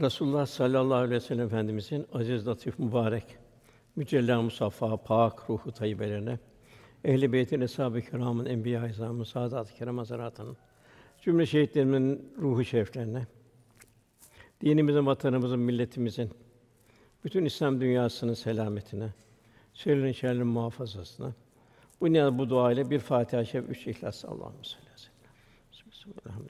Resulullah sallallahu aleyhi ve sellem Efendimizin aziz, latif, mübarek, mücella, musaffa, pak ruhu tayyibelerine, ehl-i beytin, eshab-ı kiramın, enbiya-i izamın, saadat-ı kiram hazaratının, cümle şehitlerimin ruhu şeriflerine, dinimizin, vatanımızın, milletimizin, bütün İslam dünyasının selametine, şerrin şerrin muhafazasına, bu niyaz bu dua ile bir Fatiha-i Şerif, üç İhlas Allah'ım sallallahu aleyhi ve sellem.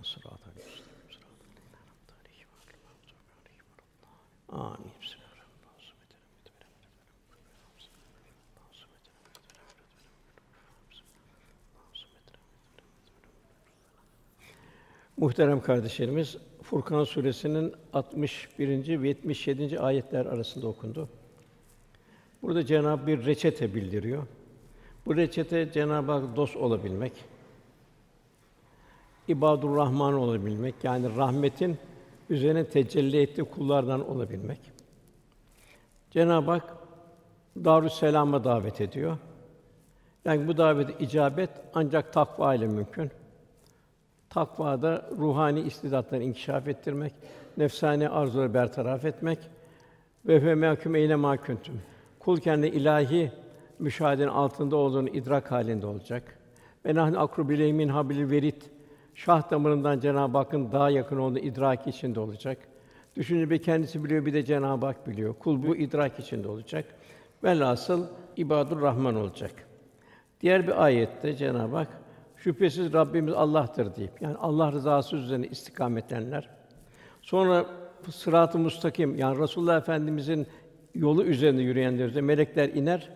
Bismillahirrahmanirrahim. Sıratal sıratal Amin. Muhterem kardeşlerimiz, Furkan suresinin 61. ve 77. ayetler arasında okundu. Burada Cenab-ı bir reçete bildiriyor. Bu reçete Cenab-ı Hak dost olabilmek, ibadur Rahman olabilmek, yani rahmetin üzerine tecelli ettiği kullardan olabilmek. Cenab-ı Hak Darüsselam'a davet ediyor. Yani bu davet icabet ancak takva ile mümkün. Takva da ruhani istidatları inkişaf ettirmek, nefsani arzuları bertaraf etmek ve fe mahkum eyle mahkuntum. Kul kendi ilahi müşahedenin altında olduğunu idrak halinde olacak. Ve nahnu akrubil min habil verit şah damarından Cenab-ı Hakk'ın daha yakın olduğunu idraki içinde olacak. Düşünce bir kendisi biliyor, bir de Cenab-ı Hak biliyor. Kul bu idrak içinde olacak. Velhasıl ibadur Rahman olacak. Diğer bir ayette Cenab-ı Hak şüphesiz Rabbimiz Allah'tır deyip yani Allah rızası üzerine istikametlenler. Sonra sırat-ı mustakim yani Resulullah Efendimizin yolu üzerinde yürüyenler üzerine melekler iner.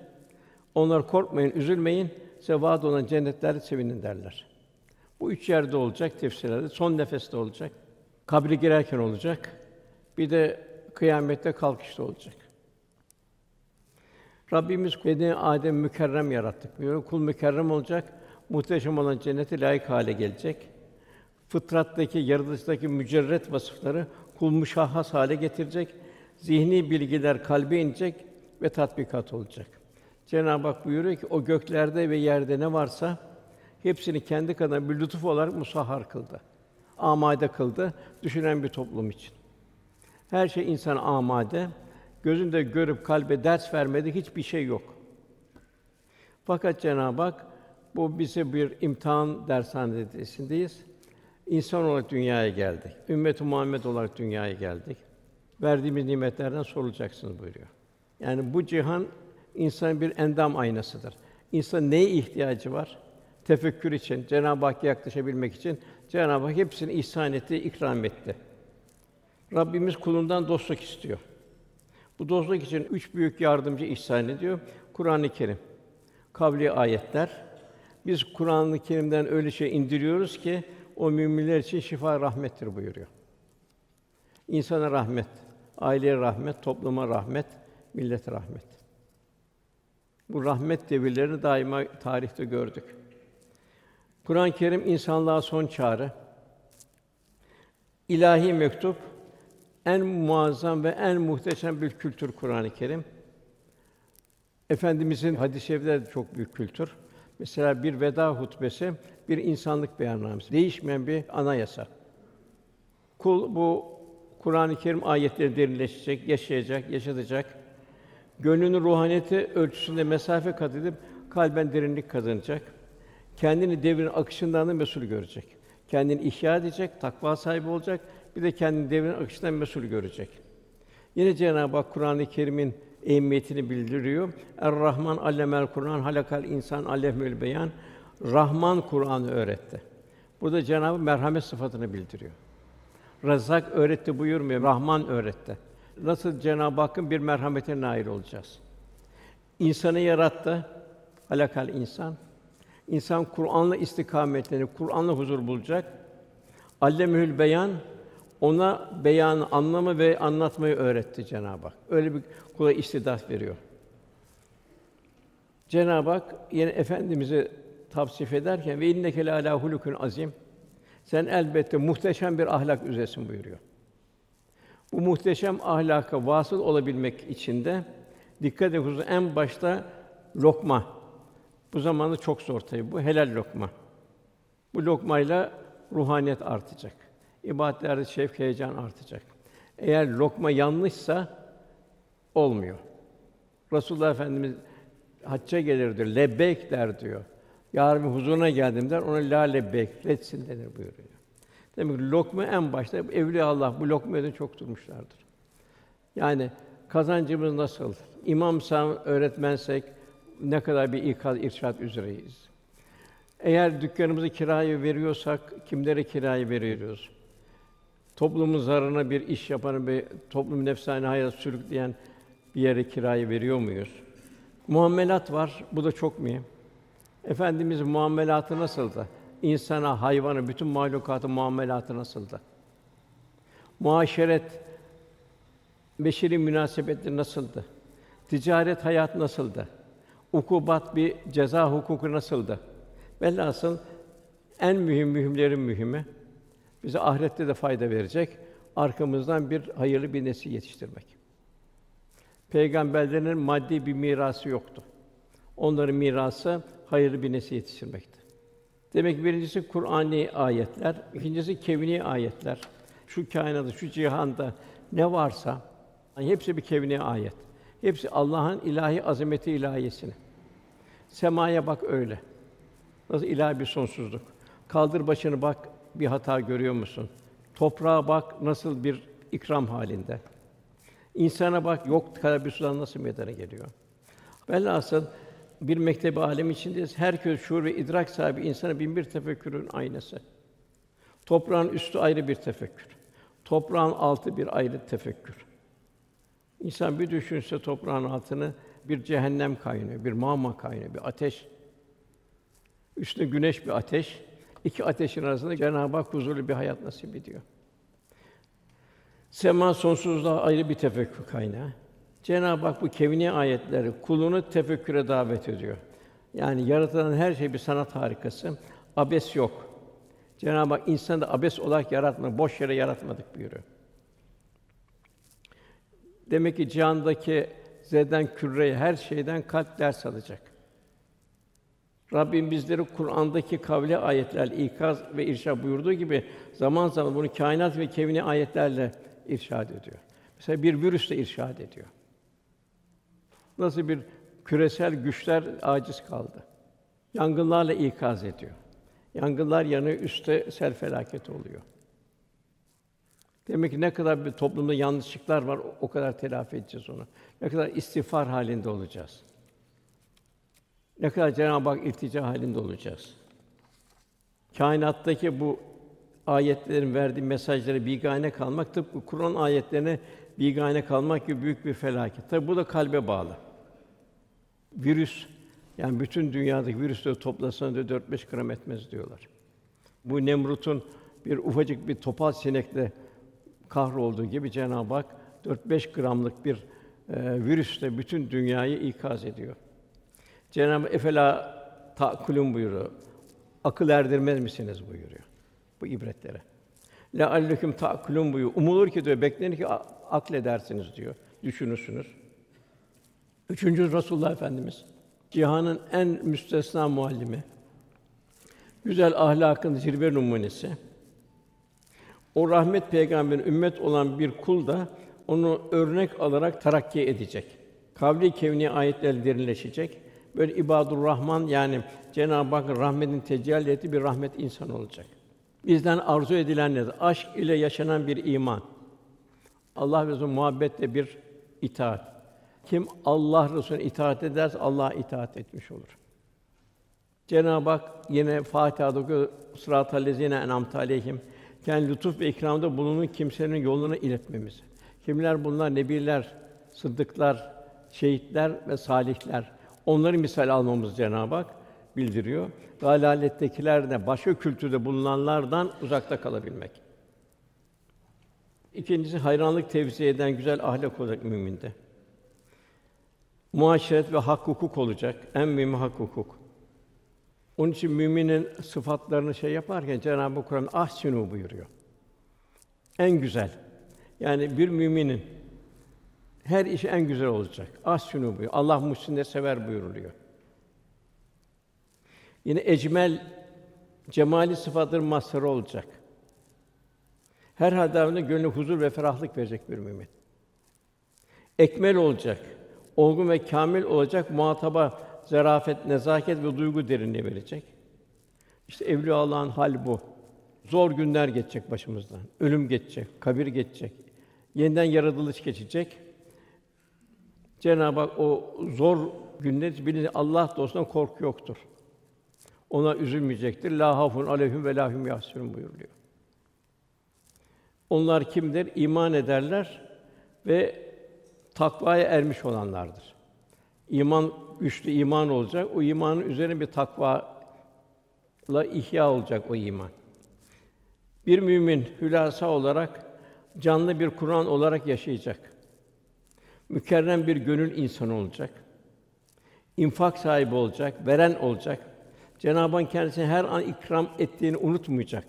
Onlar korkmayın, üzülmeyin, size vaad olan cennetlerde sevinin derler. Bu üç yerde olacak tefsirlerde. Son nefeste olacak. Kabre girerken olacak. Bir de kıyamette kalkışta olacak. Rabbimiz beni Adem mükerrem yarattık diyor. Kul mükerrem olacak. Muhteşem olan cennete layık hale gelecek. Fıtrattaki, yaratılıştaki mücerret vasıfları kul müşahhas hale getirecek. Zihni bilgiler kalbe inecek ve tatbikat olacak. Cenab-ı Hak buyuruyor ki o göklerde ve yerde ne varsa hepsini kendi kadar bir lütuf olarak musahhar kıldı. Amade kıldı düşünen bir toplum için. Her şey insan amade. Gözünde görüp kalbe ders vermedi hiçbir şey yok. Fakat Cenab-ı Hak bu bize bir imtihan dershanesindeyiz. İnsan olarak dünyaya geldik. Ümmet-i Muhammed olarak dünyaya geldik. Verdiğimiz nimetlerden sorulacaksınız buyuruyor. Yani bu cihan insan bir endam aynasıdır. İnsan neye ihtiyacı var? Tefekkür için, Cenab-ı Hakk'a yaklaşabilmek için Cenab-ı Hak hepsini ihsan etti, ikram etti. Rabbimiz kulundan dostluk istiyor. Bu dostluk için üç büyük yardımcı ihsan ediyor. Kur'an-ı Kerim, kavli ayetler. Biz Kur'an-ı Kerim'den öyle şey indiriyoruz ki o müminler için şifa rahmettir buyuruyor. İnsana rahmet, aileye rahmet, topluma rahmet, millete rahmet. Bu rahmet devirlerini daima tarihte gördük. Kur'an-ı Kerim insanlığa son çağrı. İlahi mektup en muazzam ve en muhteşem bir kültür Kur'an-ı Kerim. Efendimizin hadis-i de çok büyük kültür. Mesela bir veda hutbesi bir insanlık beyannamesi, değişmeyen bir anayasa. Kul bu Kur'an-ı Kerim ayetleri derinleşecek, yaşayacak, yaşatacak. Gönlünün ruhaniyeti ölçüsünde mesafe kat edip kalben derinlik kazanacak. Kendini devrin akışından da mesul görecek. Kendini ihya edecek, takva sahibi olacak. Bir de kendini devrin akışından mesul görecek. Yine Cenab-ı Hak Kur'an-ı Kerim'in ehemmiyetini bildiriyor. Er-Rahman allemel Kur'an halakal insan allemül beyan. Rahman Kur'an'ı öğretti. Burada Cenab-ı merhamet sıfatını bildiriyor. Rezzak öğretti buyurmuyor, Rahman öğretti. Nasıl Cenab-ı Hakk'ın bir merhametine nail olacağız? İnsanı yarattı, halakal insan. İnsan Kur'an'la istikametlenip Kur'an'la huzur bulacak. Allemül beyan ona beyan anlamı ve anlatmayı öğretti Cenab-ı Hak. Öyle bir kula istidat veriyor. Cenab-ı Hak yine efendimizi tavsif ederken ve inneke la hulukun azim. Sen elbette muhteşem bir ahlak üzeresin buyuruyor. Bu muhteşem ahlaka vasıl olabilmek için de dikkat ediyoruz en başta lokma. Bu zamanda çok zor tabii bu helal lokma. Bu lokmayla ruhaniyet artacak. İbadetlerde şevk, heyecan artacak. Eğer lokma yanlışsa olmuyor. Resulullah Efendimiz hacca gelir diyor, lebbeyk der diyor. Ya Rabbi huzuruna geldim der, ona la lebbeyk, retsin denir buyuruyor. Demek ki lokma en başta evliya Allah bu lokma üzerine çok durmuşlardır. Yani kazancımız nasıl? İmamsa, öğretmensek ne kadar bir ikaz, irşad üzereyiz. Eğer dükkanımızı kiraya veriyorsak kimlere kirayı veriyoruz? Toplumun zararına bir iş yapanı bir toplum nefsane hayat sürükleyen bir yere kirayı veriyor muyuz? Muamelat var. Bu da çok mühim. Efendimiz muamelatı nasıldı? İnsana, hayvana, bütün mahlukatın muamelatı nasıldı? Muaşeret, beşeri münasebetleri nasıldı? Ticaret hayat nasıldı? Ukubat bir ceza hukuku nasıldı? Velhasıl en mühim mühimlerin mühimi bize ahirette de fayda verecek arkamızdan bir hayırlı bir nesil yetiştirmek. Peygamberlerin maddi bir mirası yoktu. Onların mirası hayırlı bir nesil yetiştirmekti. Demek ki birincisi Kur'ani ayetler, ikincisi kevni ayetler. Şu kainatta, şu cihanda ne varsa hepsi bir kevni ayet. Hepsi Allah'ın ilahi azameti ilahiyesini. Semaya bak öyle. Nasıl ilahi bir sonsuzluk. Kaldır başını bak bir hata görüyor musun? Toprağa bak nasıl bir ikram halinde. İnsana bak yok kadar bir sudan nasıl meydana geliyor. Velhasıl bir mektebi alem içindeyiz. Herkes şuur ve idrak sahibi insana bin bir tefekkürün aynası. Toprağın üstü ayrı bir tefekkür. Toprağın altı bir ayrı tefekkür. İnsan bir düşünse toprağın altını bir cehennem kaynıyor, bir mağma kaynıyor, bir ateş. Üstünde güneş bir ateş. İki ateşin arasında Cenab-ı Hak huzurlu bir hayat nasip ediyor. Sema sonsuzluğa ayrı bir tefekkür kaynağı. Cenab-ı Hak bu kevni ayetleri kulunu tefekküre davet ediyor. Yani yaratılan her şey bir sanat harikası. Abes yok. Cenab-ı Hak insanı da abes olarak yaratmadı, boş yere yaratmadık buyuruyor. Demek ki cihandaki zeden küreye her şeyden kalp ders alacak. Rabbim bizleri Kur'an'daki kavli ayetler ikaz ve irşad buyurduğu gibi zaman zaman bunu kainat ve kevni ayetlerle irşad ediyor. Mesela bir virüs de irşad ediyor. Nasıl bir küresel güçler aciz kaldı. Yangınlarla ikaz ediyor. Yangınlar yanıyor, üstte sel felaket oluyor. Demek ki ne kadar bir toplumda yanlışlıklar var, o kadar telafi edeceğiz onu. Ne kadar istiğfar halinde olacağız. Ne kadar Cenab-ı Hak iltica halinde olacağız. Kainattaki bu ayetlerin verdiği mesajları bigane kalmak tıpkı Kur'an ayetlerine bigane kalmak gibi büyük bir felaket. Tabi bu da kalbe bağlı. Virüs yani bütün dünyadaki virüsleri toplasan da 4-5 gram etmez diyorlar. Bu Nemrut'un bir ufacık bir topal sinekle kahrolduğu gibi Cenab-ı Hak 4-5 gramlık bir e, virüsle bütün dünyayı ikaz ediyor. Cenab-ı efela ta'kulun buyuruyor. Akıl erdirmez misiniz buyuruyor bu ibretlere. La alleküm ta'kulun buyuruyor. Umulur ki diyor, beklenir ki akledersiniz diyor. Düşünürsünüz. Üçüncü Resulullah Efendimiz cihanın en müstesna muallimi. Güzel ahlakın zirve numunesi. O rahmet peygamberin ümmet olan bir kul da onu örnek alarak terakki edecek. Kavli kevni ayetler derinleşecek. Böyle ibadur Rahman yani Cenab-ı Hakk'ın rahmetin tecelli ettiği bir rahmet insan olacak. Bizden arzu edilen nedir? Aşk ile yaşanan bir iman. Allah ve Resulü muhabbetle bir itaat. Kim Allah Resulüne itaat ederse Allah'a itaat etmiş olur. Cenab-ı Hak yine Fatiha'da okuyor. Sırat-ı lezine en'amte aleyhim. Kendi lütuf ve ikramda bulunun kimsenin yoluna iletmemiz. Kimler bunlar? Nebiler, sıddıklar, şehitler ve salihler. Onları misal almamız Cenab-ı Hak bildiriyor. Dalalettekiler de başka kültürde bulunanlardan uzakta kalabilmek. İkincisi hayranlık tevzi eden güzel ahlak olacak müminde. Muaşeret ve hak hukuk olacak. En mühimi hak hukuk. Onun için müminin sıfatlarını şey yaparken Cenab-ı Kur'an ahsinu buyuruyor. En güzel. Yani bir müminin her işi en güzel olacak. Ahsinu buyuruyor. Allah muhsinleri sever buyuruluyor. Yine ecmel Cemali sıfatların mazharı olacak. Her halde gönlü huzur ve ferahlık verecek bir mümin. Ekmel olacak. Olgun ve kamil olacak muhataba zarafet, nezaket ve duygu derinliği verecek. İşte evliya Allah'ın hal bu. Zor günler geçecek başımızdan. Ölüm geçecek, kabir geçecek. Yeniden yaratılış geçecek. Cenab-ı Hak o zor günler bilin Allah dostundan korku yoktur. Ona üzülmeyecektir. La hafun aleyhim ve lahum yahsunun buyuruluyor. Onlar kimdir? İman ederler ve takvaya ermiş olanlardır. İman güçlü iman olacak. O imanın üzerine bir takva la ihya olacak o iman. Bir mümin hülasa olarak canlı bir Kur'an olarak yaşayacak. Mükerrem bir gönül insanı olacak. İnfak sahibi olacak, veren olacak. Cenab-ı Hak kendisine her an ikram ettiğini unutmayacak.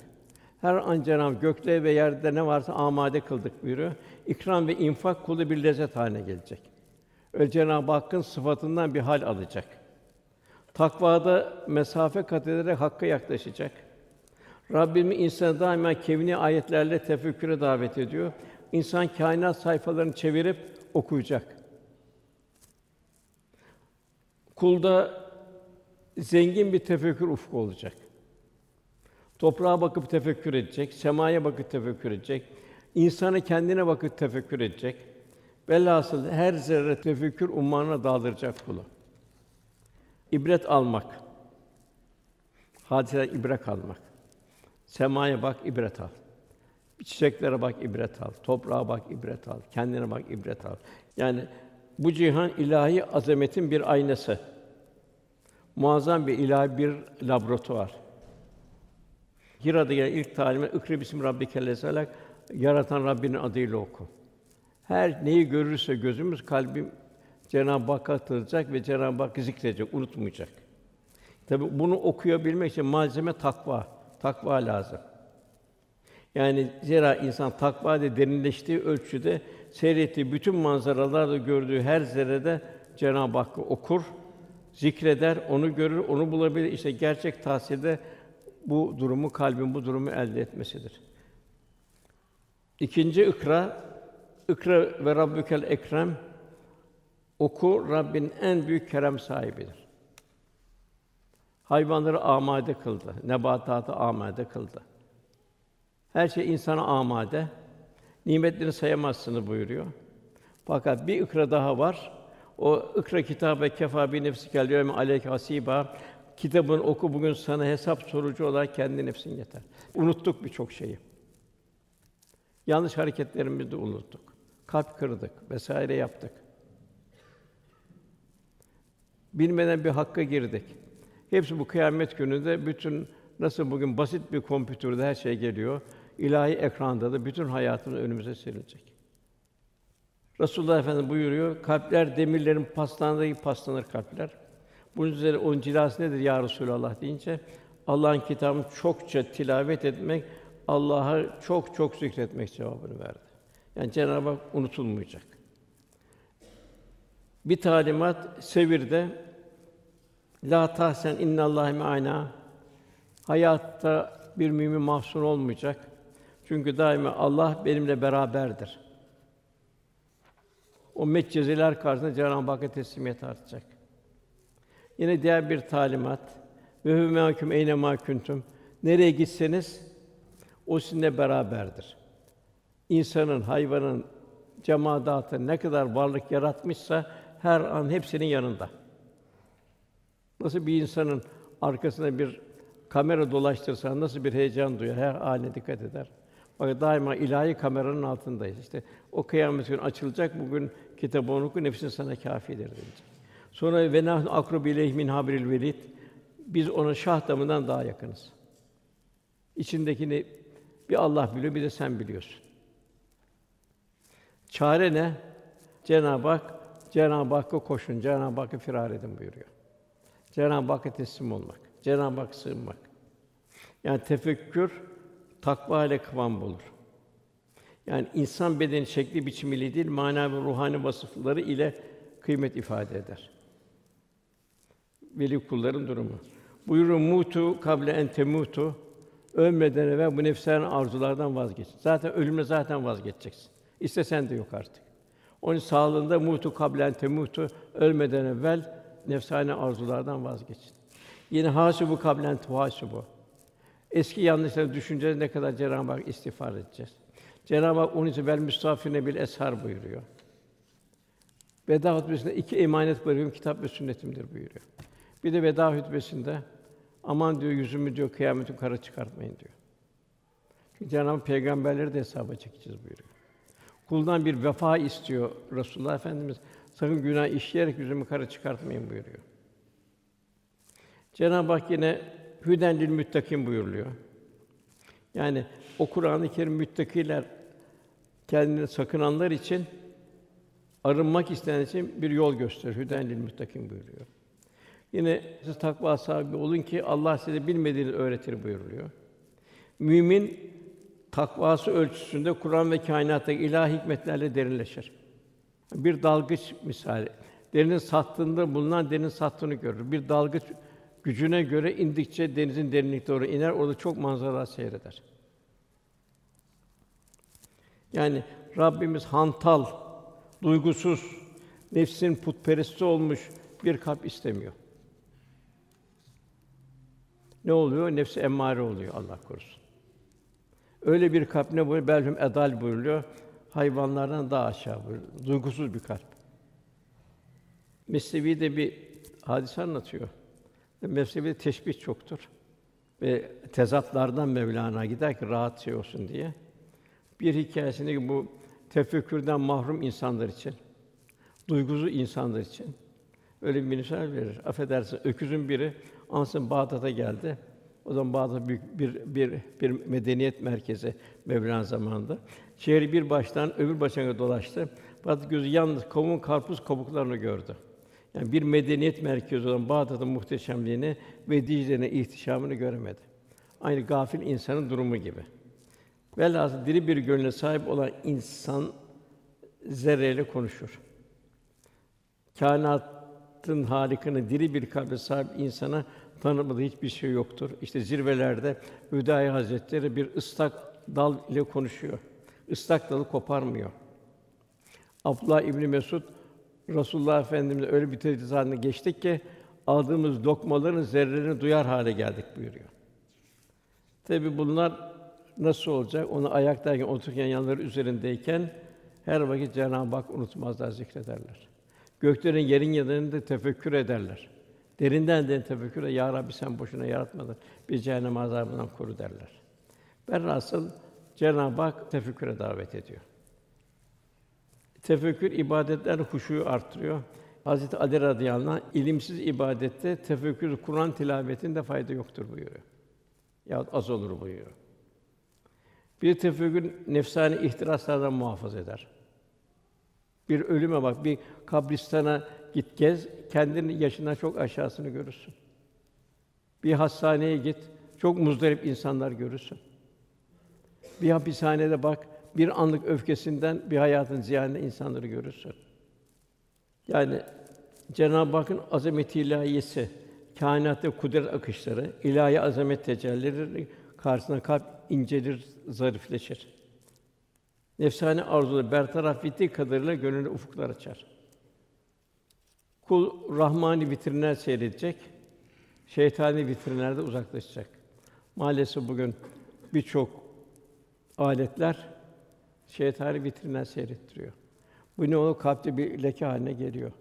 Her an Cenab-ı gökte ve yerde ne varsa amade kıldık buyuruyor. İkram ve infak kulu bir lezzet haline gelecek. Öyle Cenab-ı Hakk'ın sıfatından bir hal alacak. Takvada mesafe kat ederek Hakk'a yaklaşacak. Rabbimiz insanı daima kevni ayetlerle tefekküre davet ediyor. İnsan kainat sayfalarını çevirip okuyacak. Kulda zengin bir tefekkür ufku olacak. Toprağa bakıp tefekkür edecek, semaya bakıp tefekkür edecek, insanı kendine bakıp tefekkür edecek. Velhasıl her zerre tefekkür ummanına daldıracak kulu. İbret almak. Hadiseler ibret almak. Semaya bak, ibret al. Çiçeklere bak, ibret al. Toprağa bak, ibret al. Kendine bak, ibret al. Yani bu cihan ilahi azametin bir aynası. Muazzam bir ilahi bir laboratuvar. Hira'da gelen ilk talime "Ikri bismi rabbikellezî selak" yaratan Rabbinin adıyla oku. Her neyi görürse gözümüz, kalbim Cenab-ı Hakk'a hatırlayacak ve Cenab-ı Hakk'ı zikredecek, unutmayacak. Tabi bunu okuyabilmek için malzeme takva, takva lazım. Yani zira insan takva ile derinleştiği ölçüde seyrettiği bütün manzaralarda gördüğü her zerrede Cenab-ı Hakk'ı okur, zikreder, onu görür, onu bulabilir. İşte gerçek tahsilde bu durumu kalbin bu durumu elde etmesidir. İkinci ikra, ikra ve Rabbükel Ekrem oku Rabbin en büyük kerem sahibidir. Hayvanları amade kıldı, nebatatı amade kıldı. Her şey insana amade. Nimetlerini sayamazsınız buyuruyor. Fakat bir ikra daha var. O ikra kitabe kefa bi nefsikel yevme aleyke hasiba. Kitabını oku bugün sana hesap sorucu olarak kendi nefsin yeter. Unuttuk birçok şeyi. Yanlış hareketlerimizi de unuttuk. Kalp kırdık vesaire yaptık. Bilmeden bir hakka girdik. Hepsi bu kıyamet gününde bütün nasıl bugün basit bir kompütürde her şey geliyor. ilahi ekranda da bütün hayatımız önümüze serilecek. Resulullah Efendimiz buyuruyor, kalpler demirlerin paslandığı gibi paslanır kalpler. Bunun üzerine onun cilası nedir ya Resulallah deyince Allah'ın kitabını çokça tilavet etmek, Allah'a çok çok zikretmek cevabını verdi. Yani Cenab-ı Hak unutulmayacak. Bir talimat sevirde la tahsen innallahi me'ana hayatta bir mümin mahzun olmayacak. Çünkü daima Allah benimle beraberdir. O metcezeler karşısında Cenab-ı Hakk'a teslimiyet artacak. Yine diğer bir talimat ve hümâküm eyne mâ kuntum. Nereye gitseniz o sizinle beraberdir. İnsanın, hayvanın, cemaatın ne kadar varlık yaratmışsa her an hepsinin yanında. Nasıl bir insanın arkasında bir kamera dolaştırsa nasıl bir heyecan duyar, her haline dikkat eder. Bak daima ilahi kameranın altındayız. İşte o kıyamet günü açılacak. Bugün kitabı oku, nefsin sana kâfidir diyecek. Sonra ve nahnu akrubu ileyhi min habril velid. Biz ona şah damından daha yakınız. İçindekini bir Allah biliyor, bir de sen biliyorsun. Çare ne? Cenab-ı Hak, Cenab-ı Hakk'a koşun, Cenab-ı Hakk'a firar edin buyuruyor. Cenab-ı Hakk'a teslim olmak, Cenab-ı Hakk'a sığınmak. Yani tefekkür takva ile kıvam bulur. Yani insan bedeni şekli biçimiyle değil, manevi ruhani vasıfları ile kıymet ifade eder. Veli kulların durumu. Buyuruyor mutu kable en temutu. Ölmeden evvel bu nefslerin arzulardan vazgeç. Zaten ölümle zaten vazgeçeceksin. İstesen de yok artık. Onun sağlığında mutu kablen temutu ölmeden evvel nefsane arzulardan vazgeçin. Yine hasibu kablen tuhasibu. Eski yanlışları düşüneceğiz ne kadar Cenab-ı Hak istiğfar edeceğiz. Cenab-ı Hak onun için vel müstafine bil eshar buyuruyor. Veda hutbesinde iki emanet bırakıyorum kitap ve sünnetimdir buyuruyor. Bir de veda hutbesinde aman diyor yüzümü diyor kıyameti kara çıkartmayın diyor. Çünkü Cenab-ı peygamberleri de hesaba çekeceğiz buyuruyor. Kuldan bir vefa istiyor Resulullah Efendimiz. Sakın günah işleyerek yüzümü kara çıkartmayın buyuruyor. Cenab-ı Hak yine hüden lil müttakin buyuruluyor. Yani o Kur'an-ı Kerim müttakiler kendini sakınanlar için arınmak isteyen için bir yol gösterir. Hüden lil müttakin buyuruyor. Yine siz takva sahibi olun ki Allah size bilmediğini öğretir buyuruluyor. Mümin takvası ölçüsünde Kur'an ve kainattaki ilahi hikmetlerle derinleşir. Bir dalgıç misali. Derinin sattığında bulunan derinin sattığını görür. Bir dalgıç gücüne göre indikçe denizin derinlikte doğru iner, orada çok manzara seyreder. Yani Rabbimiz hantal, duygusuz, nefsin putperesti olmuş bir kalp istemiyor. Ne oluyor? Nefsi emmare oluyor Allah korusun. Öyle bir kalp ne buyuruyor? Belhum edal buyuruyor. Hayvanlardan daha aşağı buyuruyor. Duygusuz bir kalp. Mesnevi de bir hadise anlatıyor. Mesnevi'de teşbih çoktur. Ve tezatlardan Mevlana gider ki rahat şey olsun diye. Bir hikayesinde bu tefekkürden mahrum insanlar için, duygusuz insanlar için öyle bir misal verir. Affedersin, öküzün biri ansın Bağdat'a geldi. O zaman Bağdat büyük bir bir bir medeniyet merkezi Mevlana zamanında. Şehri bir baştan öbür başına dolaştı. Fakat gözü yalnız kavun karpuz kabuklarını gördü. Yani bir medeniyet merkezi olan Bağdat'ın muhteşemliğini ve Dicle'nin ihtişamını göremedi. Aynı gafil insanın durumu gibi. Velhâsıl diri bir gönle sahip olan insan zerreyle konuşur. Kainatın halikini diri bir kalbe sahip insana tanımadığı hiçbir şey yoktur. İşte zirvelerde Hüdayi Hazretleri bir ıslak dal ile konuşuyor. Islak dalı koparmıyor. Abdullah İbn Mesud Resulullah Efendimiz'e öyle bir tedris haline geçtik ki aldığımız lokmaların zerrelerini duyar hale geldik buyuruyor. Tabi bunlar nasıl olacak? Onu ayaktayken, otururken, yanları üzerindeyken her vakit Cenab-ı Hak unutmazlar, zikrederler. Göklerin yerin yanında tefekkür ederler. Derinden de tefekkür eder. Ya Rabbi sen boşuna yaratmadın. Bir cehennem azabından koru derler. Velhasıl Cenab-ı Hak tefekküre davet ediyor. Tefekkür ibadetler huşuyu arttırıyor. Hazreti Ali radıyallahu anh ilimsiz ibadette tefekkür Kur'an tilavetinde fayda yoktur buyuruyor. Ya az olur buyuruyor. Bir tefekkür nefsani ihtiraslardan muhafaza eder. Bir ölüme bak, bir kabristana git gez, kendini yaşından çok aşağısını görürsün. Bir hastaneye git, çok muzdarip insanlar görürsün. Bir hapishanede bak, bir anlık öfkesinden bir hayatın ziyanında insanları görürsün. Yani Cenab-ı Hakk'ın azamet ilahiyesi, kainatta kudret akışları, ilahi azamet tecellileri karşısında kalp incelir, zarifleşir. Nefsane arzuları bertaraf ettiği kadarıyla gönlüne ufuklar açar. Kul rahmani vitrinler seyredecek, şeytani vitrinlerde uzaklaşacak. Maalesef bugün birçok aletler şeytani vitrinler seyrettiriyor. Bu ne olur? Kalpte bir leke haline geliyor.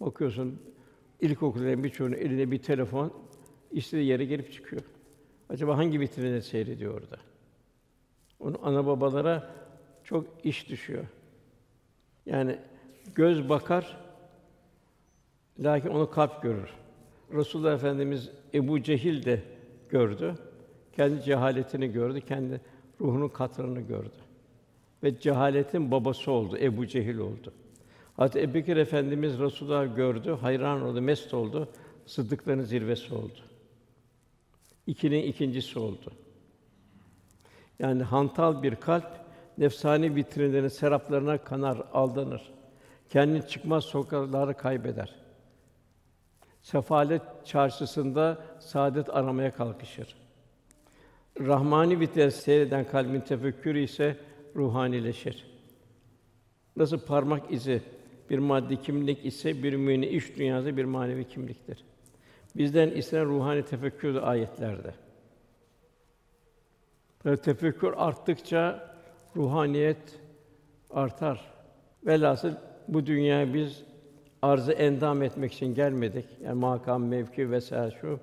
Bakıyorsun ilkokulların birçoğunun elinde bir telefon, istediği yere gelip çıkıyor. Acaba hangi vitrine seyrediyor orada? Onun ana babalara çok iş düşüyor. Yani göz bakar, lakin onu kalp görür. Resulullah Efendimiz Ebu Cehil de gördü. Kendi cehaletini gördü, kendi ruhunun katrını gördü. Ve cehaletin babası oldu, Ebu Cehil oldu. Hazreti Ebubekir Efendimiz Resulullah gördü, hayran oldu, mest oldu. Sıddıkların zirvesi oldu. İkinin ikincisi oldu. Yani hantal bir kalp nefsani vitrinlerin seraplarına kanar, aldanır. Kendini çıkmaz sokakları kaybeder. Sefalet çarşısında saadet aramaya kalkışır. Rahmani vites seyreden kalbin tefekkürü ise ruhanileşir. Nasıl parmak izi bir maddi kimlik ise bir müminin iş dünyası bir manevi kimliktir. Bizden istenen ruhani tefekkür ayetlerde. Böyle tefekkür arttıkça ruhaniyet artar. Velhasıl bu dünyaya biz arzı endam etmek için gelmedik. Yani makam, mevki vesaire şu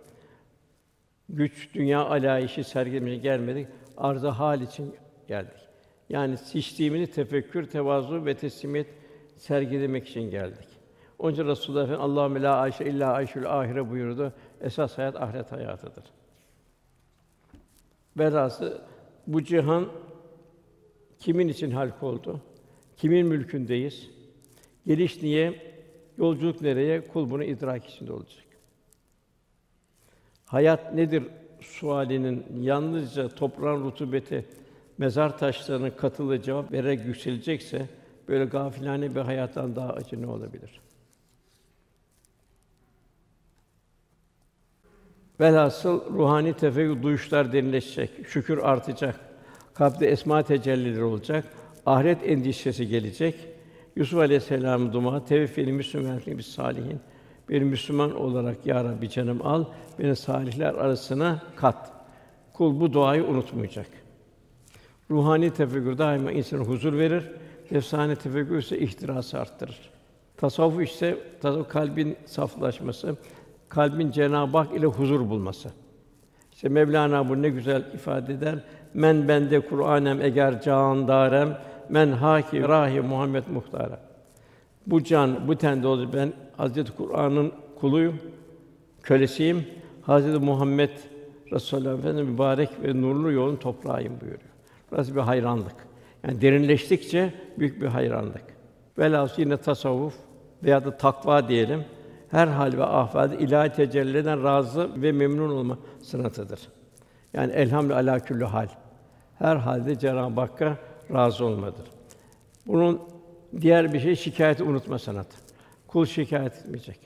güç, dünya alayişi sergilemeye gelmedik. Arzı hal için geldik. Yani seçtiğimizi tefekkür, tevazu ve teslimiyet sergilemek için geldik. Onun için Resulullah Efendimiz Allahu la ayşe illa ayşul ahire buyurdu. Esas hayat ahiret hayatıdır. Velhası bu cihan kimin için halk oldu? Kimin mülkündeyiz? Geliş niye? Yolculuk nereye? Kul bunu idrak içinde olacak. Hayat nedir sualinin yalnızca toprağın rutubeti, mezar taşlarının katılığı cevap vererek yükselecekse böyle gafilane bir hayattan daha acı ne olabilir? Velhasıl ruhani tefekkür duyuşlar derinleşecek, şükür artacak, kalpte esma tecellileri olacak, ahiret endişesi gelecek. Yusuf Aleyhisselam'ın duma tevfili Müslüman bir salihin bir Müslüman olarak ya Rabbi canım al, beni salihler arasına kat. Kul bu duayı unutmayacak. Ruhani tefekkür daima insana huzur verir. Nefsani tefekkür ise ihtirası arttırır. Tasavvuf ise tasavvuf kalbin saflaşması, kalbin Cenab-ı Hak ile huzur bulması. İşte Mevlana bu ne güzel ifade eder. Men bende Kur'anem eger can darem men haki rahi Muhammed muhtara. Bu can bu tende olur. Ben Hazreti Kur'an'ın kuluyum, kölesiyim. Hazreti Muhammed Resulullah Efendimiz mübarek ve nurlu yolun toprağıyım buyuruyor. Burası bir hayranlık. Yani derinleştikçe büyük bir hayranlık. Velhâsıl yine tasavvuf veya da takva diyelim. Her hal ve ahvalde ilahi tecelliden razı ve memnun olma sanatıdır. Yani elhamdü alâ küllü hal. Her halde Cenab-ı Hakk'a razı olmadır. Bunun diğer bir şey şikayeti unutma sanatı. Kul şikayet etmeyecek.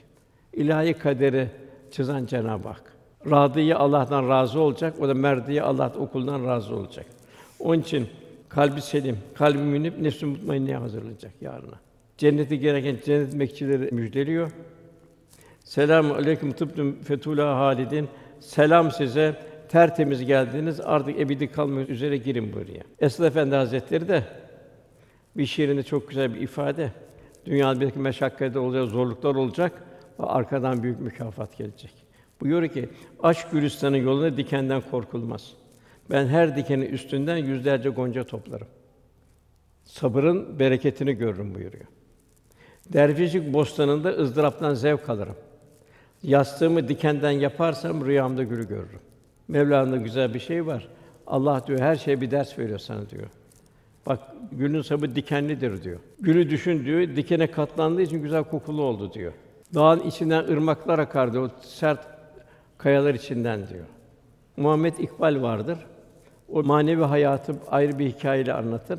İlahi kaderi çizen Cenab-ı Hak. Radiyi Allah'tan razı olacak, o da merdiyi Allah okuldan razı olacak. Onun için kalbi selim, kalbi münip, nefsü mutmainneye hazırlanacak yarına. Cenneti gereken cennet bekçileri müjdeliyor. Selamun aleyküm tıbtum fetula halidin. Selam size. Tertemiz geldiniz. Artık ebedi kalmak üzere girin buraya. Esad Efendi Hazretleri de bir şiirinde çok güzel bir ifade. Dünyada belki meşakkatler olacak, zorluklar olacak ve arkadan büyük mükafat gelecek. Buyuruyor ki, aşk gülistanın yoluna dikenden korkulmaz. Ben her dikenin üstünden yüzlerce gonca toplarım. Sabırın bereketini görürüm buyuruyor. Dervişlik bostanında ızdıraptan zevk alırım. Yastığımı dikenden yaparsam rüyamda gülü görürüm. Mevla'nın güzel bir şey var. Allah diyor her şeye bir ders veriyor sana diyor. Bak gülün sabı dikenlidir diyor. Gülü düşün diyor, dikene katlandığı için güzel kokulu oldu diyor. Dağın içinden ırmaklar akar diyor, o sert kayalar içinden diyor. Muhammed İkbal vardır. O manevi hayatı ayrı bir hikayeyle anlatır.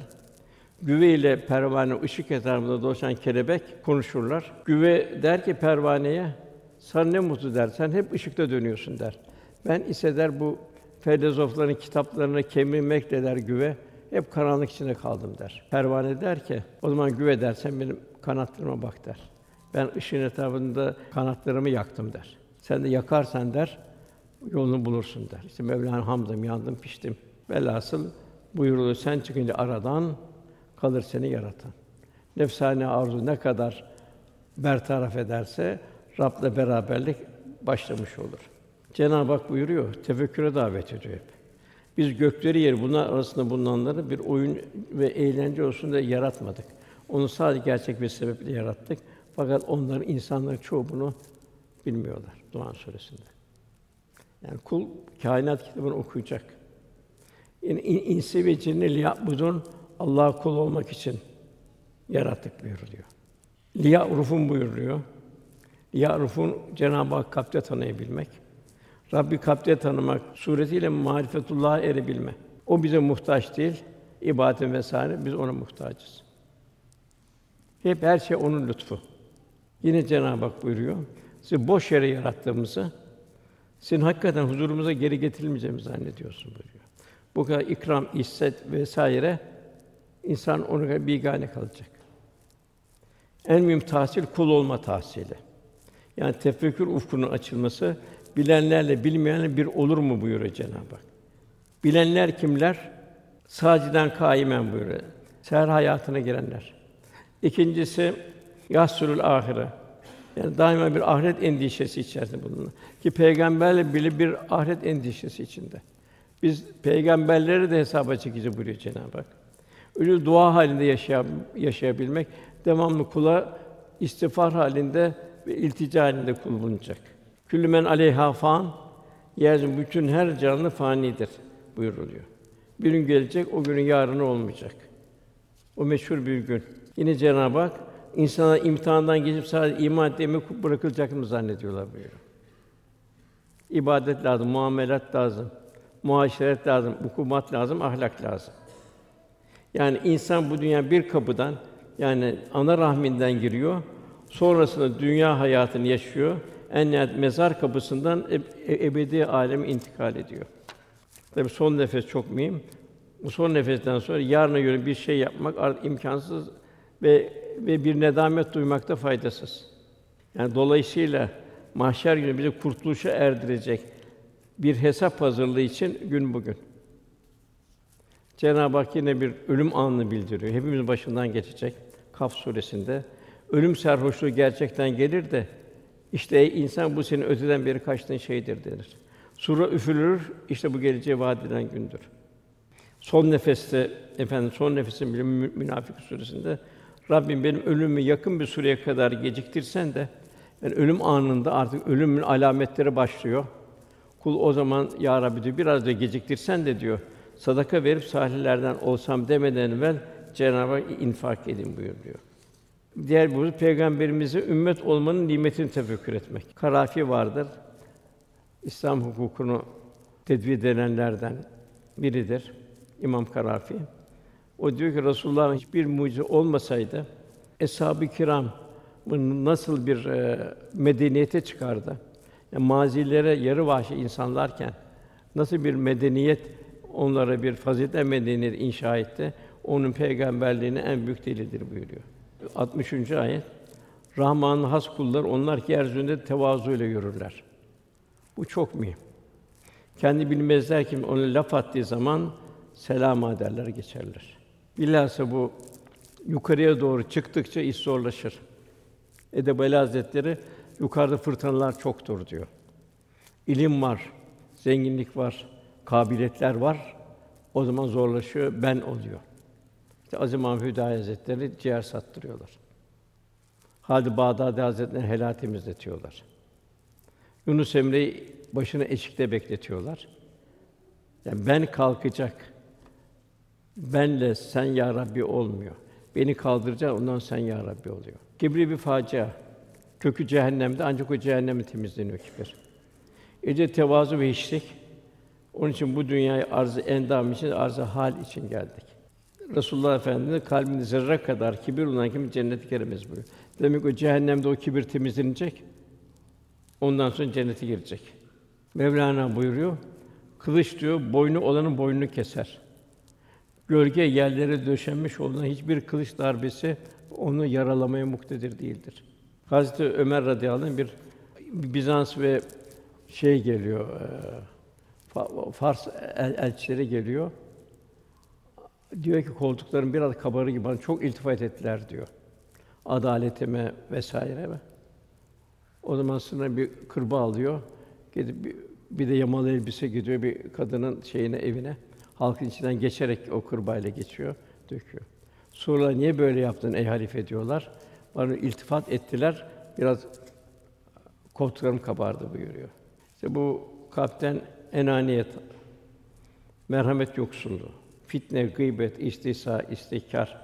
Güve ile pervane ışık etrafında dolaşan kelebek konuşurlar. Güve der ki pervaneye, sana ne mutlu der, sen hep ışıkta dönüyorsun der. Ben ise der bu filozofların kitaplarını kemirmekle der güve, hep karanlık içinde kaldım der. Pervane der ki, o zaman güve dersen benim kanatlarıma bak der. Ben ışığın etrafında kanatlarımı yaktım der. Sen de yakarsan der, yolunu bulursun der. İşte Mevlana hamdım, yandım, piştim. Velhasıl buyurdu sen çıkınca aradan kalır seni yaratan. Nefsane arzu ne kadar bertaraf ederse Rab'le beraberlik başlamış olur. Cenab-ı Hak buyuruyor, tefekküre davet ediyor hep. Biz gökleri yer bunlar arasında bulunanları bir oyun ve eğlence olsun diye yaratmadık. Onu sadece gerçek bir sebeple yarattık. Fakat onların insanların çoğu bunu bilmiyorlar Duhan suresinde. Yani kul kainat kitabını okuyacak. Yani in, insi ve cinni liyabudun Allah kul olmak için yarattık buyuruyor. Liya rufun buyuruyor. Liya rufun Cenab-ı Hak kalpte tanıyabilmek. Rabbi kalpte tanımak suretiyle marifetullah'a erebilme. O bize muhtaç değil, ibadet vesaire biz ona muhtacız. Hep her şey onun lütfu. Yine Cenab-ı Hak buyuruyor. sizi boş yere yarattığımızı, senin hakikaten huzurumuza geri getirilmeyeceğimizi zannediyorsun buyuruyor. Bu kadar ikram, isset vesaire insan ona bigane kalacak. En mühim tahsil kul olma tahsili. Yani tefekkür ufkunun açılması, bilenlerle bilmeyenler bir olur mu buyuruyor Cenab-ı Hak. Bilenler kimler? Saciden kaimen buyuruyor. Seher hayatına girenler. İkincisi yasrul ahire. Yani daima bir ahiret endişesi içerisinde bulunan. Ki peygamberle bile bir ahiret endişesi içinde. Biz peygamberleri de hesaba çekici buyuruyor Cenab-ı Hak. Ölü dua halinde yaşaya, yaşayabilmek, devamlı kula istiğfar halinde ve iltica halinde kul bulunacak. Küllü men aleyha fan, yeryüzünün bütün her canlı fanidir buyuruluyor. Bir gün gelecek, o günün yarını olmayacak. O meşhur bir gün. Yine Cenab-ı Hak insana imtihandan geçip sadece iman etmeyi bırakılacak mı zannediyorlar buyuruyor. İbadet lazım, muamelat lazım, muaşeret lazım, hukumat lazım, ahlak lazım. Yani insan bu dünya bir kapıdan yani ana rahminden giriyor. Sonrasında dünya hayatını yaşıyor. En nihayet mezar kapısından e- ebedi aleme intikal ediyor. Tabii son nefes çok mühim. Bu son nefesten sonra yarına göre bir şey yapmak artık imkansız ve ve bir nedamet duymakta faydasız. Yani dolayısıyla mahşer günü bizi kurtuluşa erdirecek bir hesap hazırlığı için gün bugün. Cenab-ı Hak yine bir ölüm anını bildiriyor. Hepimizin başından geçecek Kaf suresinde. Ölüm serhoşluğu gerçekten gelir de işte ey insan bu senin öteden beri kaçtığın şeydir denir. Sura üfürülür, işte bu geleceği vaat edilen gündür. Son nefeste efendim son nefesin bile Münafık suresinde Rabbim benim ölümü yakın bir süreye kadar geciktirsen de yani ölüm anında artık ölümün alametleri başlıyor. Kul o zaman ya Rabbi diyor biraz da geciktirsen de diyor sadaka verip salihlerden olsam demeden evvel Cenab-ı Hak infak edin buyur diyor. Diğer bir peygamberimize ümmet olmanın nimetini tefekkür etmek. Karafi vardır. İslam hukukunu tedvir edenlerden biridir. İmam Karafi. O diyor ki Resulullah'ın hiçbir mucize olmasaydı eshab-ı kiram nasıl bir e, medeniyete çıkardı? Yani mazilere yarı vahşi insanlarken nasıl bir medeniyet onlara bir fazilet medeniyet inşa etti? Onun peygamberliğine en büyük delildir buyuruyor. 60. ayet. Rahman'ın has kulları onlar ki yeryüzünde tevazu ile yürürler. Bu çok mühim. Kendi bilmezler ki onu laf attığı zaman selam ederler geçerler. Bilhassa bu yukarıya doğru çıktıkça iş zorlaşır. Edebali Hazretleri yukarıda fırtınalar çoktur diyor. İlim var, zenginlik var, kabiliyetler var. O zaman zorlaşıyor, ben oluyor. İşte Aziz Mahmud Hüdayi Hazretleri ciğer sattırıyorlar. Hadi Bağdadi Hazretleri helal temizletiyorlar. Yunus Emre'yi başını eşikte bekletiyorlar. Yani ben kalkacak. Benle sen ya Rabbi olmuyor. Beni kaldıracak, ondan sen ya Rabbi oluyor. Kibri bir facia. Kökü cehennemde ancak o cehennemi temizleniyor kibir. Ece tevazu ve hiçlik. Onun için bu dünyayı arz endam için, arz hal için geldik. Resulullah Efendimiz kalbinde zerre kadar kibir olan kim cennete giremez buyuruyor. Demek o cehennemde o kibir temizlenecek. Ondan sonra cennete girecek. Mevlana buyuruyor. Kılıç diyor boynu olanın boynunu keser. Gölge yerlere döşenmiş olan hiçbir kılıç darbesi onu yaralamaya muktedir değildir. Hazreti Ömer radıyallahu anh bir Bizans ve şey geliyor, e, Fars elçileri geliyor. Diyor ki koltuklarım biraz kabarı gibi bana çok iltifat ettiler diyor. Adaletime vesaire. O zaman sonra bir kırba alıyor. Gidip bir, bir de yamalı elbise gidiyor bir kadının şeyine evine. Halkın içinden geçerek o kırbayla geçiyor, döküyor. Sonra niye böyle yaptın ey halife diyorlar. Bana iltifat ettiler. Biraz koltuklarım kabardı buyuruyor. İşte bu kalpten enaniyet, merhamet yoksunluğu, fitne, gıybet, istihza, istikrar,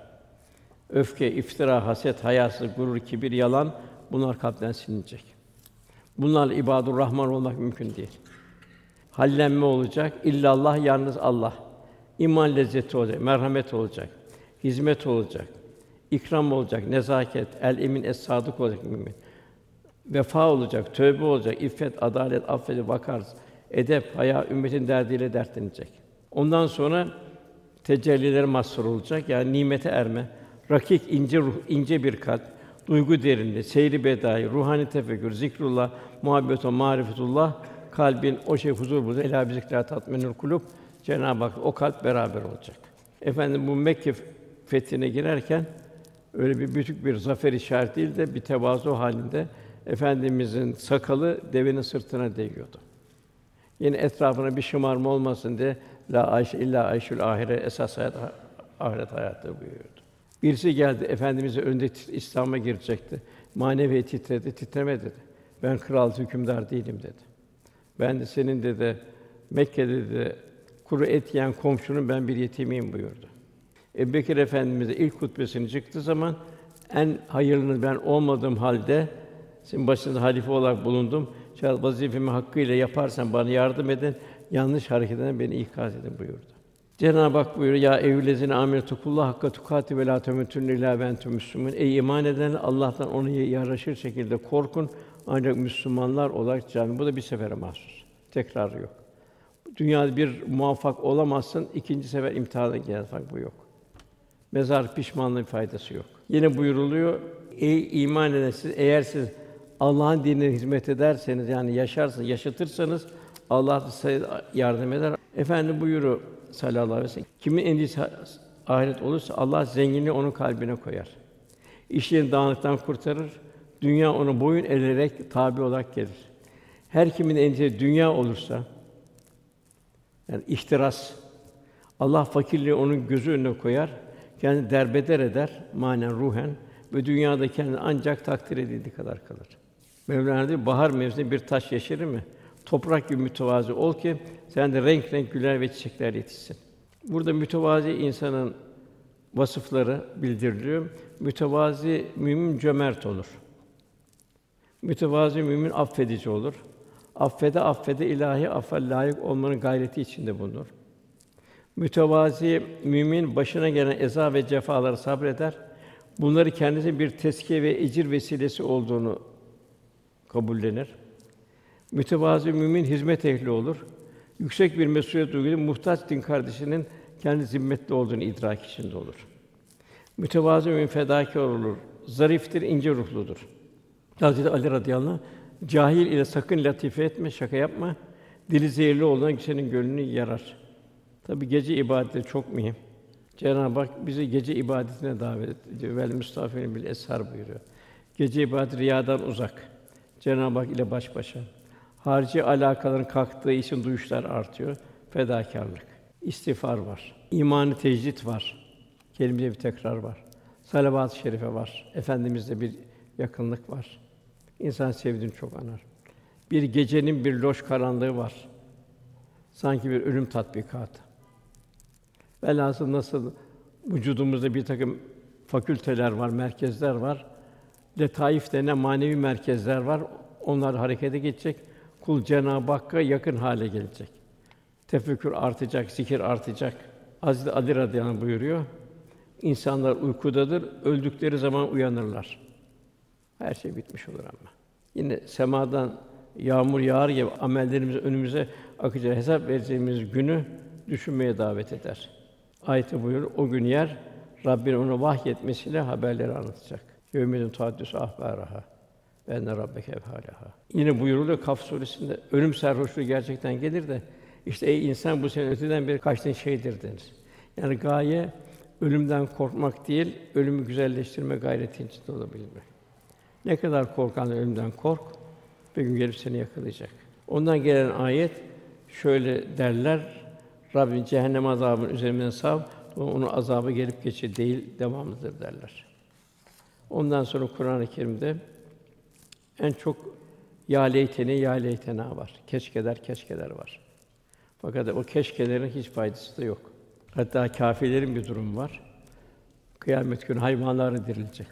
öfke, iftira, haset, hayasızlık, gurur, kibir, yalan bunlar kalpten silinecek. Bunlarla ibadur Rahman olmak mümkün değil. Hallenme olacak. İllallah yalnız Allah. İman lezzeti olacak, merhamet olacak, hizmet olacak, ikram olacak, nezaket, el emin es sadık olacak mümin. Vefa olacak, tövbe olacak, iffet, adalet, affedip vakar, edep, haya ümmetin derdiyle dertlenecek. Ondan sonra tecellileri mazhar olacak. Yani nimete erme, rakik ince ruh, ince bir kalp, duygu derinliği, seyri bedai, ruhani tefekkür, zikrullah, muhabbet ve marifetullah kalbin o şey huzur bulur. Ela bi zikra tatminül kulub. Cenab-ı Hak o kalp beraber olacak. Efendim bu Mekke fethine girerken öyle bir büyük bir zafer işareti değil de bir tevazu halinde efendimizin sakalı devenin sırtına değiyordu. Yine etrafına bir şımarma olmasın diye la ayşe illa ayşül ahire esas hayat ahiret hayatı buyuruyordu. Birisi geldi efendimizin önünde İslam'a girecekti. Manevi titredi, titreme dedi. Ben kral hükümdar değilim dedi. Ben de senin dedi Mekke'de de kuru et yiyen komşunun ben bir yetimiyim buyurdu. Ebu Bekir Efendimiz de ilk hutbesini çıktığı zaman en hayırlı ben olmadığım halde senin başında halife olarak bulundum. Şayet vazifemi hakkıyla yaparsan bana yardım edin. Yanlış hareket eden beni ikaz edin buyurdu. Cenab-ı Hak buyuruyor ya eyyühellezine amentu kullah hakka tukati ve la temutunne illa ve entum müslümun. Ey iman edenler Allah'tan onu yaraşır şekilde korkun ancak Müslümanlar olarak cami. Bu da bir sefere mahsus. Tekrar yok. Dünyada bir muvaffak olamazsın, ikinci sefer imtihana gelmek bu yok. Mezar pişmanlığı faydası yok. Yine buyuruluyor, ey iman eden siz eğer siz Allah'ın dinine hizmet ederseniz yani yaşarsınız, yaşatırsanız Allah size yardım eder. Efendi buyuruyor sallallahu aleyhi ve sellem. Kimin endişesi ahiret olursa Allah zenginliği onun kalbine koyar. İşlerini dağınıktan kurtarır. Dünya onu boyun eğerek tabi olarak gelir. Her kimin endişesi dünya olursa yani ihtiras Allah fakirliği onun gözü önüne koyar. Kendini derbeder eder manen ruhen ve dünyada kendini ancak takdir edildiği kadar kalır. Mevlana diyor, bahar mevsiminde bir taş yeşerir mi? Toprak gibi mütevazi ol ki sen de renk renk güler ve çiçekler yetişsin. Burada mütevazi insanın vasıfları bildiriliyor. Mütevazi mümin cömert olur. Mütevazi mümin affedici olur. Affede affede ilahi affa layık olmanın gayreti içinde bulunur. Mütevazi mümin başına gelen eza ve cefaları sabreder. Bunları kendisi bir teskiye ve ecir vesilesi olduğunu kabullenir. Mütevazi mümin hizmet ehli olur. Yüksek bir mesuliyet duygusu muhtaç din kardeşinin kendi zimmetli olduğunu idrak içinde olur. Mütevazi mümin fedakâr olur. Zariftir, ince ruhludur. Hazreti Ali radıyallahu anh, cahil ile sakın latife etme, şaka yapma. Dili zehirli olan kişinin gönlünü yarar. Tabi gece ibadeti çok mühim. Cenab-ı Hak bizi gece ibadetine davet ediyor. Vel müstafin bil eshar buyuruyor. Gece ibadeti riyadan uzak. Cenab-ı Hak ile baş başa. Harici alakaların kalktığı için duyuşlar artıyor. Fedakarlık, istiğfar var. İmanı tecdit var. Kelimede bir tekrar var. Salavat-ı şerife var. Efendimizle bir yakınlık var. İnsan sevdiğini çok anar. Bir gecenin bir loş karanlığı var. Sanki bir ölüm tatbikatı. Velhasıl nasıl vücudumuzda bir takım fakülteler var, merkezler var. Letaif denen manevi merkezler var. Onlar harekete geçecek. Kul Cenab-ı Hakk'a yakın hale gelecek. Tefekkür artacak, zikir artacak. Hazreti Ali radıyallahu buyuruyor. İnsanlar uykudadır, öldükleri zaman uyanırlar. Her şey bitmiş olur ama. Yine semadan yağmur yağar gibi amellerimiz önümüze akacak hesap vereceğimiz günü düşünmeye davet eder. Ayette buyur o gün yer Rabbin onu vahyetmesiyle haberleri anlatacak. Yevmidin tuhaddüsü ahbaraha. Ben de rabbeke efhalaha. Yine buyuruluyor Kaf suresinde ölüm sarhoşluğu gerçekten gelir de işte ey insan bu senin öteden bir kaçtığın şeydir denir. Yani gaye ölümden korkmak değil, ölümü güzelleştirme gayreti içinde olabilmek. Ne kadar korkan ölümden kork, bir gün gelip seni yakalayacak. Ondan gelen ayet şöyle derler: Rabbin cehennem azabının üzerimden sav, onun azabı gelip geçici değil, devamlıdır derler. Ondan sonra Kur'an-ı Kerim'de en çok ya leyteni ya leytena var. Keşkeder keşkeder var. Fakat o keşkelerin hiç faydası da yok. Hatta kâfirlerin bir durum var. Kıyamet günü hayvanları dirilecek.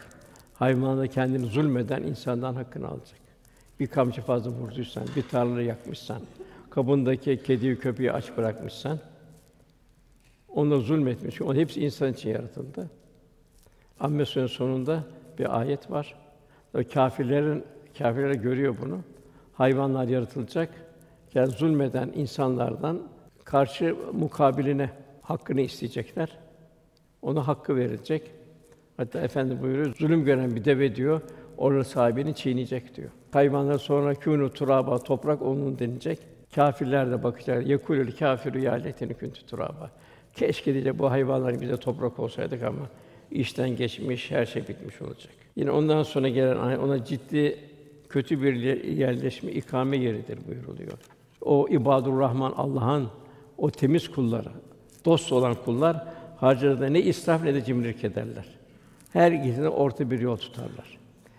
Hayvanlar kendini zulmeden insandan hakkını alacak. Bir kamçı fazla vurduysan, bir tarlayı yakmışsan, kabındaki kediyi köpeği aç bırakmışsan, ona zulmetmiş. O hepsi insan için yaratıldı. Amme sonunda bir ayet var. O kâfirlerin Kâfirler görüyor bunu. Hayvanlar yaratılacak. Yani zulmeden insanlardan karşı mukabiline hakkını isteyecekler. Ona hakkı verilecek. Hatta efendi buyuruyor, zulüm gören bir deve diyor, oranın sahibini çiğneyecek diyor. Hayvanlar sonra kûnû turaba, toprak onun denilecek. Kâfirler de bakacak. Yekulül kâfiru ya kuntu turaba. Keşke diye bu hayvanlar bize toprak olsaydık ama işten geçmiş, her şey bitmiş olacak. Yine ondan sonra gelen ona ciddi kötü bir yerleşme ikame yeridir buyuruluyor. O ibadur Rahman Allah'ın o temiz kulları, dost olan kullar harcarında ne israf ne de cimrilik ederler. Her ikisine orta bir yol tutarlar.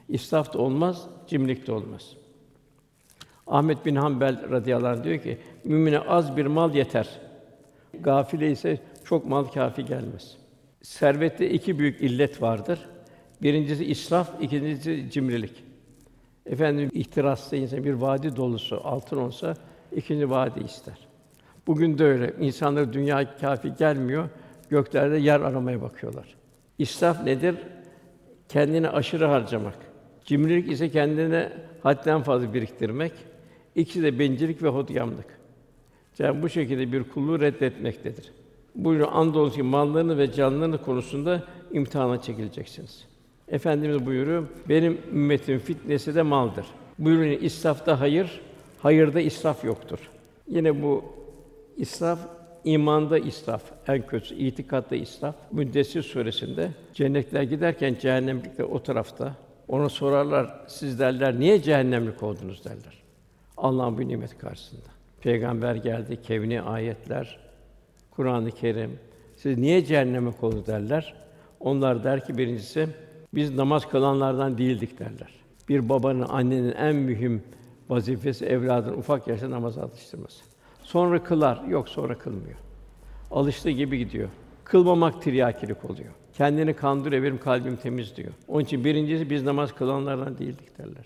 İsraf da olmaz, cimrilik de olmaz. Ahmet bin Hanbel radıyallahu anh diyor ki, mümine az bir mal yeter. Gafile ise çok mal kafi gelmez. Servette iki büyük illet vardır. Birincisi israf, ikincisi cimrilik. Efendim ihtiraslı insan bir vadi dolusu altın olsa ikinci vadi ister. Bugün de öyle. İnsanlar dünya kafi gelmiyor, göklerde yer aramaya bakıyorlar. İsraf nedir? Kendini aşırı harcamak. Cimrilik ise kendine hadden fazla biriktirmek. İkisi de bencillik ve hodgamlık. Yani bu şekilde bir kulluğu reddetmektedir. Buyuruyor andolsun ki mallarını ve canlarını konusunda imtihana çekileceksiniz. Efendimiz buyuruyor, benim ümmetim fitnesi de maldır. Buyuruyor, israfta hayır, hayırda israf yoktur. Yine bu israf imanda israf en kötüsü, itikatta israf. Müddessir suresinde cennetler giderken cehennemlikler o tarafta. Ona sorarlar, siz derler, niye cehennemlik oldunuz derler. Allah'ın bu nimeti karşısında. Peygamber geldi, kevni ayetler, Kur'an-ı Kerim. Siz niye cehenneme oldunuz derler. Onlar der ki birincisi biz namaz kılanlardan değildik derler. Bir babanın, annenin en mühim vazifesi evladın ufak yaşta namaza alıştırması. Sonra kılar, yok sonra kılmıyor. Alıştığı gibi gidiyor. Kılmamak tiryakilik oluyor. Kendini kandırıyor, benim kalbim temiz diyor. Onun için birincisi biz namaz kılanlardan değildik derler.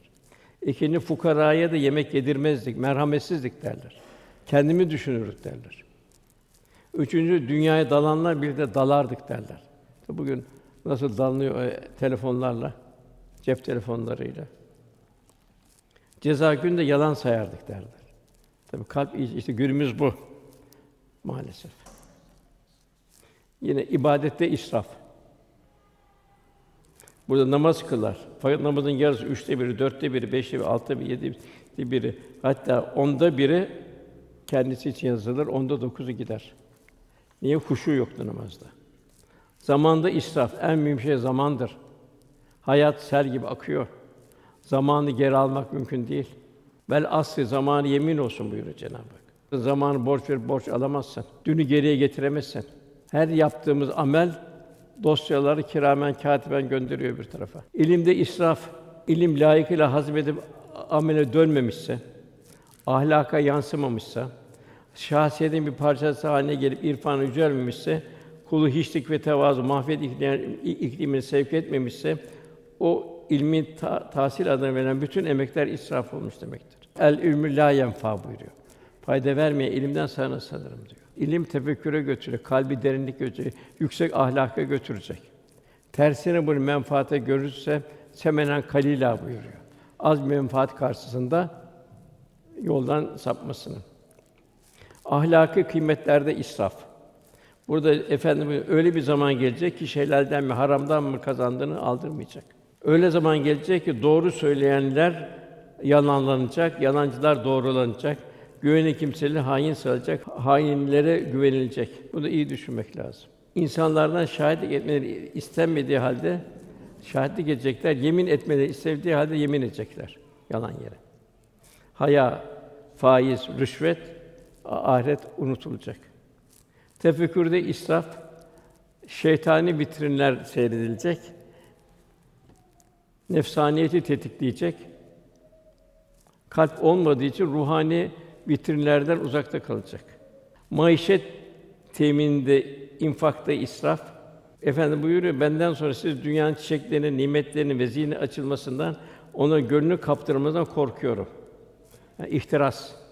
İkinci fukaraya da yemek yedirmezdik, merhametsizdik derler. Kendimi düşünürük derler. Üçüncü dünyaya dalanlar bir de dalardık derler. Bugün nasıl dalınıyor e, telefonlarla, cep telefonlarıyla. Ceza günde yalan sayardık derler. Tabii kalp işte günümüz bu maalesef. Yine ibadette israf. Burada namaz kılar. Fakat namazın yarısı üçte biri, dörtte biri, beşte biri, altıda biri, yedide biri, hatta onda biri kendisi için yazılır, onda dokuzu gider. Niye? Huşu yoktu namazda. Zamanda israf, en mühim şey zamandır. Hayat sel gibi akıyor. Zamanı geri almak mümkün değil. Bel asli zamanı yemin olsun buyuruyor Cenab-ı Hak. Zamanı borç ver borç alamazsın. Dünü geriye getiremezsin. Her yaptığımız amel dosyaları kiramen katiben gönderiyor bir tarafa. İlimde israf, ilim layıkıyla hazmedip amele dönmemişse, ahlaka yansımamışsa, şahsiyetin bir parçası haline gelip irfanı yücelmemişse, kulu hiçlik ve tevazu mahvet iklimini sevk etmemişse, o ilmi ta- tahsil adına verilen bütün emekler israf olmuş demektir. El ilmü la yenfa buyuruyor. Fayda vermeye ilimden sana sanırım diyor. İlim tefekküre götürüyor, kalbi derinlik götürüyor, yüksek ahlaka götürecek. Tersine bunu menfaate görürse semenen kalila buyuruyor. Az menfaat karşısında yoldan sapmasını. Ahlaki kıymetlerde israf. Burada efendim öyle bir zaman gelecek ki şeylerden mi haramdan mı kazandığını aldırmayacak. Öyle zaman gelecek ki doğru söyleyenler yalanlanacak, yalancılar doğrulanacak. Güveni kimseleri hain sayılacak, hainlere güvenilecek. Bunu iyi düşünmek lazım. İnsanlardan şahitlik etmeleri istenmediği halde şahitlik edecekler, yemin etmeleri istediği halde yemin edecekler yalan yere. Haya, faiz, rüşvet, ahiret unutulacak. Tefekkürde israf, şeytani vitrinler seyredilecek. Nefsaniyeti tetikleyecek. Kalp olmadığı için ruhani vitrinlerden uzakta kalacak. Maişet temininde, infakta israf. Efendim buyuruyor, benden sonra siz dünyanın çiçeklerinin, nimetlerinin ve zihni açılmasından, ona gönlünü kaptırmadan korkuyorum. Yani ihtiras.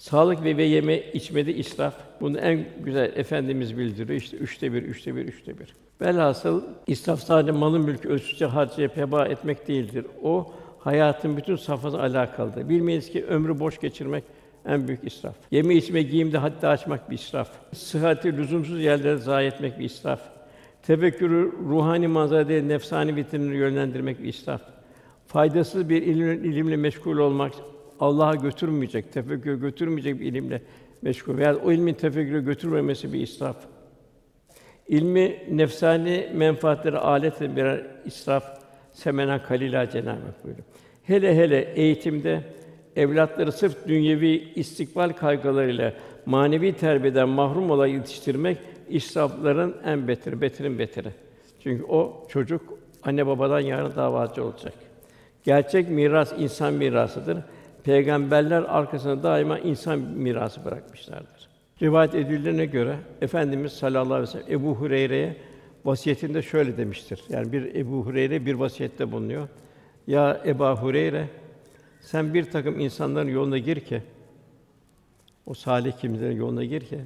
Sağlık ve, ve yeme içmede israf. Bunu en güzel efendimiz bildiriyor. İşte üçte bir, üçte bir, üçte bir. Velhasıl israf sadece malın mülkü ölçüsüce harcayıp heba etmek değildir. O hayatın bütün safhası alakalıdır. Bilmeyiz ki ömrü boş geçirmek en büyük israf. Yeme içme, giyimde haddi aşmak bir israf. Sıhhati lüzumsuz yerlere zayi etmek bir israf. Tefekkürü ruhani manzara değil, nefsani vitrinleri yönlendirmek bir israf. Faydasız bir ilim, ilimle meşgul olmak, Allah'a götürmeyecek, tefekkür götürmeyecek bir ilimle meşgul veya o ilmin tefekküre götürmemesi bir israf. İlmi nefsani menfaatlere alet birer israf, semena kalila Cenab-ı buyuruyor. Hele hele eğitimde evlatları sırf dünyevi istikbal kaygılarıyla manevi terbiyeden mahrum olarak yetiştirmek israfların en beteri, beterin beteri. Çünkü o çocuk anne babadan yarın davacı olacak. Gerçek miras insan mirasıdır. Peygamberler arkasında daima insan mirası bırakmışlardır. Rivayet edildiğine göre Efendimiz sallallahu aleyhi ve sellem Ebu Hureyre'ye vasiyetinde şöyle demiştir. Yani bir Ebu Hureyre bir vasiyette bulunuyor. Ya Ebu Hureyre sen bir takım insanların yoluna gir ki o salih kimselerin yoluna gir ki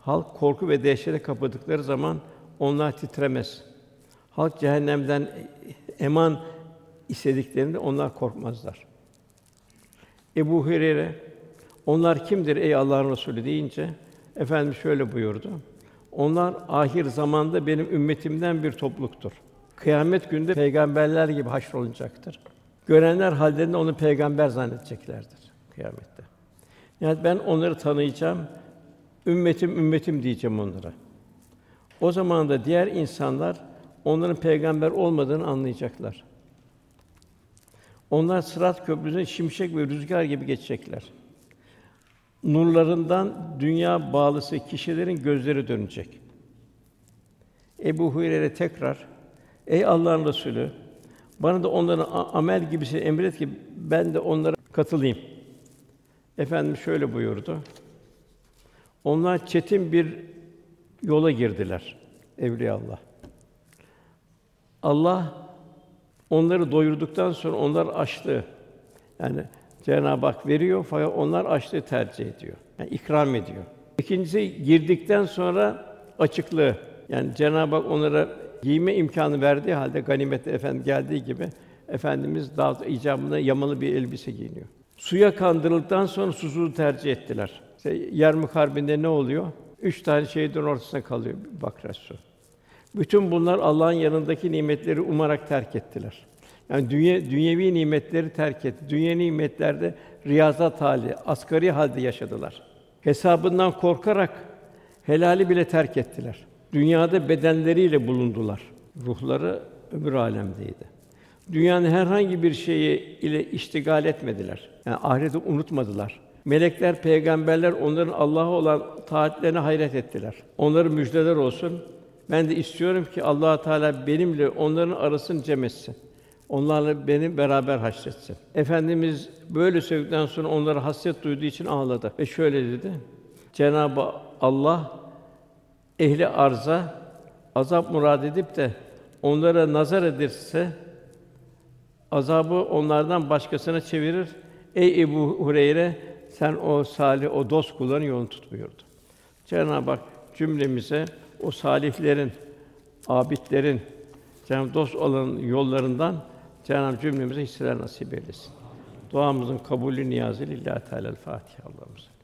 halk korku ve dehşete kapıldıkları zaman onlar titremez. Halk cehennemden eman istediklerinde onlar korkmazlar. Ebu Hureyre onlar kimdir ey Allah'ın Resulü deyince Efendimiz şöyle buyurdu. Onlar ahir zamanda benim ümmetimden bir topluluktur. Kıyamet günde peygamberler gibi haşrolunacaktır. Görenler hallerinde onu peygamber zannedeceklerdir kıyamette. Yani ben onları tanıyacağım. Ümmetim ümmetim diyeceğim onlara. O zaman da diğer insanlar onların peygamber olmadığını anlayacaklar. Onlar Sırat Köprüsü'ne şimşek ve rüzgar gibi geçecekler. Nurlarından dünya bağlısı kişilerin gözleri dönecek. Ebu Hureyre tekrar Ey Allah'ın Resulü bana da onların amel gibisi emret ki ben de onlara katılayım. Efendim şöyle buyurdu. Onlar çetin bir yola girdiler. Evliya Allah. Allah onları doyurduktan sonra onlar açlığı yani Cenab-ı Hak veriyor fakat onlar açlığı tercih ediyor. Yani ikram ediyor. İkincisi girdikten sonra açıklığı. Yani Cenab-ı Hak onlara giyme imkanı verdiği halde ganimette efendim geldiği gibi efendimiz daha icabında yamalı bir elbise giyiniyor. Suya kandırıldıktan sonra susuzluğu tercih ettiler. İşte Yermük Harbi'nde ne oluyor? Üç tane şehidin ortasına kalıyor bir bakras su. Bütün bunlar Allah'ın yanındaki nimetleri umarak terk ettiler. Yani dünya dünyevi nimetleri terk etti. Dünya nimetlerde riyazat hali, asgari halde yaşadılar. Hesabından korkarak helali bile terk ettiler. Dünyada bedenleriyle bulundular. Ruhları öbür alemdeydi. Dünyanın herhangi bir şeyi ile iştigal etmediler. Yani ahireti unutmadılar. Melekler, peygamberler onların Allah'a olan taatlerine hayret ettiler. Onların müjdeler olsun. Ben de istiyorum ki Allah Teala benimle onların arasını cem etsin. Onlarla beni beraber haşretsin. Efendimiz böyle söyledikten sonra onlara hasret duyduğu için ağladı ve şöyle dedi: Cenabı Allah ehli arza azap murad edip de onlara nazar ederse azabı onlardan başkasına çevirir. Ey Ebu Hureyre sen o salih, o dost kulların yolunu tutmuyordu. Cenab-ı Hak cümlemize o salihlerin, abidlerin, Cenab-ı dost olan yollarından Cenab-ı cümlemize hisseler nasip eylesin. Duamızın kabulü niyazı lillahi teala Fatiha Allah'ımız.